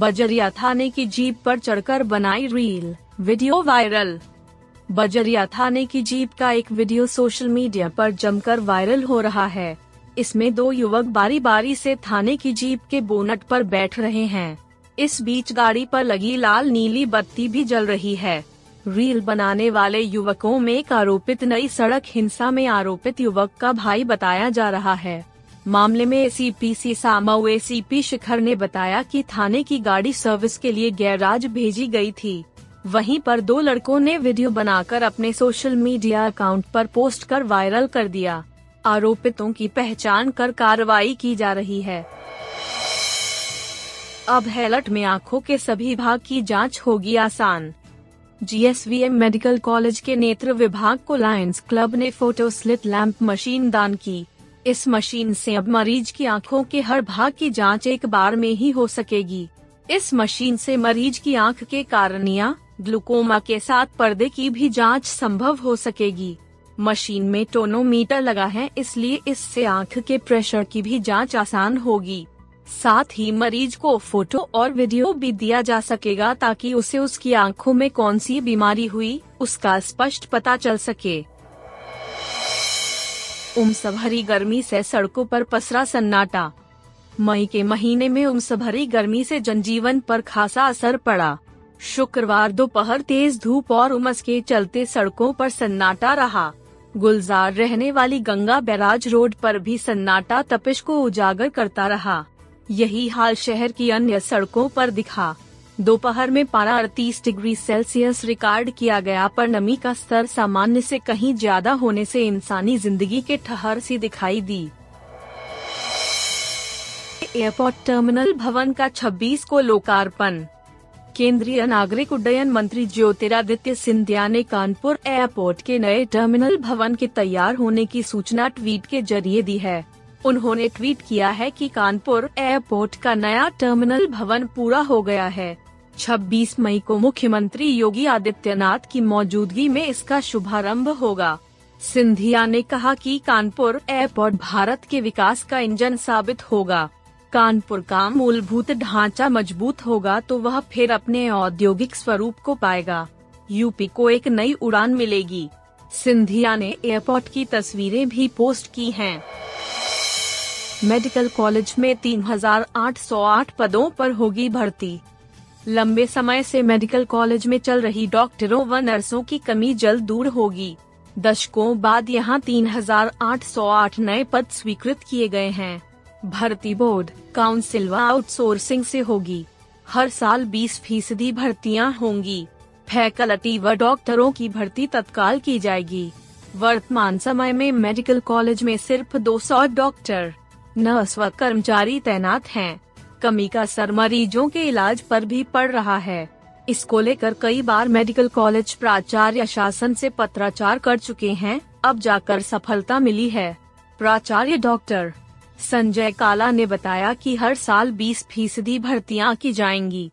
बजरिया थाने की जीप पर चढ़कर बनाई रील, वीडियो वायरल। बजरिया थाने की जीप का एक वीडियो सोशल मीडिया पर जमकर वायरल हो रहा है। इसमें दो युवक बारी बारी से थाने की जीप के बोनट पर बैठ रहे हैं। इस बीच गाड़ी पर लगी लाल नीली बत्ती भी जल रही है। रील बनाने वाले युवकों में एक आरोपित नई सड़क हिंसा में आरोपित युवक का भाई बताया जा रहा है। मामले में एसीपी सामाऊ एसीपी शिखर ने बताया कि थाने की गाड़ी सर्विस के लिए गैराज भेजी गई थी। वहीं पर दो लड़कों ने वीडियो बनाकर अपने सोशल मीडिया अकाउंट पर पोस्ट कर वायरल कर दिया। आरोपितों की पहचान कर कार्रवाई की जा रही है। अब हेलट में आँखों के सभी भाग की जाँच होगी आसान। जीएसवीएम मेडिकल कॉलेज के नेत्र विभाग को लायंस क्लब ने फ़ोटो स्लिट लैंप मशीन दान की। इस मशीन से अब मरीज़ की आँखों के हर भाग की जाँच एक बार में ही हो सकेगी। इस मशीन से मरीज़ की आँख के कारणिया ग्लूकोमा के साथ पर्दे की भी जाँच संभव हो सकेगी। मशीन में टोनोमीटर लगा है, इसलिए इससे आँख के प्रेशर की भी जाँच आसान होगी। साथ ही मरीज़ को फ़ोटो और वीडियो भी दिया जा सकेगा ताकि उसे उसकी आँखों में कौन सी बीमारी हुई, उसका स्पष्ट पता चल सके। उमस भरी गर्मी से सड़कों पर पसरा सन्नाटा। मई के महीने में उमस भरी गर्मी से जनजीवन पर खासा असर पड़ा। शुक्रवार दोपहर तेज धूप और उमस के चलते सड़कों पर सन्नाटा रहा। गुलजार रहने वाली गंगा बैराज रोड पर भी सन्नाटा तपिश को उजागर करता रहा। यही हाल शहर की अन्य सड़कों पर दिखा। दोपहर में पारा अड़तीस डिग्री सेल्सियस रिकॉर्ड किया गया, पर नमी का स्तर सामान्य से कहीं ज़्यादा होने से इंसानी ज़िंदगी के ठहर सी दिखाई दी। एयरपोर्ट टर्मिनल भवन का 26 को लोकार्पण। केंद्रीय नागरिक उड्डयन मंत्री ज्योतिरादित्य सिंधिया ने कानपुर एयरपोर्ट के नए टर्मिनल भवन के तैयार होने की सूचना ट्वीट के ज़रिए दी है। उन्होंने ट्वीट किया है कि कानपुर एयरपोर्ट का नया टर्मिनल भवन पूरा हो गया है। 26 मई को मुख्यमंत्री योगी आदित्यनाथ की मौजूदगी में इसका शुभारंभ होगा। सिंधिया ने कहा कि कानपुर एयरपोर्ट भारत के विकास का इंजन साबित होगा। कानपुर का मूलभूत ढांचा मज़बूत होगा तो वह फिर अपने औद्योगिक स्वरूप को पाएगा। यूपी को एक नई उड़ान मिलेगी। सिंधिया ने एयरपोर्ट की तस्वीरें भी पोस्ट की हैं। मेडिकल कॉलेज में 3,808 पदों पर होगी भर्ती। लंबे समय से मेडिकल कॉलेज में चल रही डॉक्टरों व नर्सों की कमी जल्द दूर होगी। दशकों बाद यहाँ 3,808 नए पद स्वीकृत किए गए हैं। भर्ती बोर्ड काउंसिल व आउटसोर्सिंग से होगी। हर साल 20 फ़ीसदी भर्तियाँ होंगी। फैकल्टी व डॉक्टरों की भर्ती तत्काल की जाएगी। वर्तमान समय में मेडिकल कॉलेज में सिर्फ़ 200 डॉक्टर। नर्स व कर्मचारी तैनात हैं। कमी का असर मरीजों के इलाज पर भी पड़ रहा है। इसको लेकर कई बार मेडिकल कॉलेज प्राचार्य शासन से पत्राचार कर चुके हैं। अब जाकर सफलता मिली है। प्राचार्य डॉक्टर संजय काला ने बताया कि हर साल 20 फ़ीसदी भर्तियाँ की जाएँगी।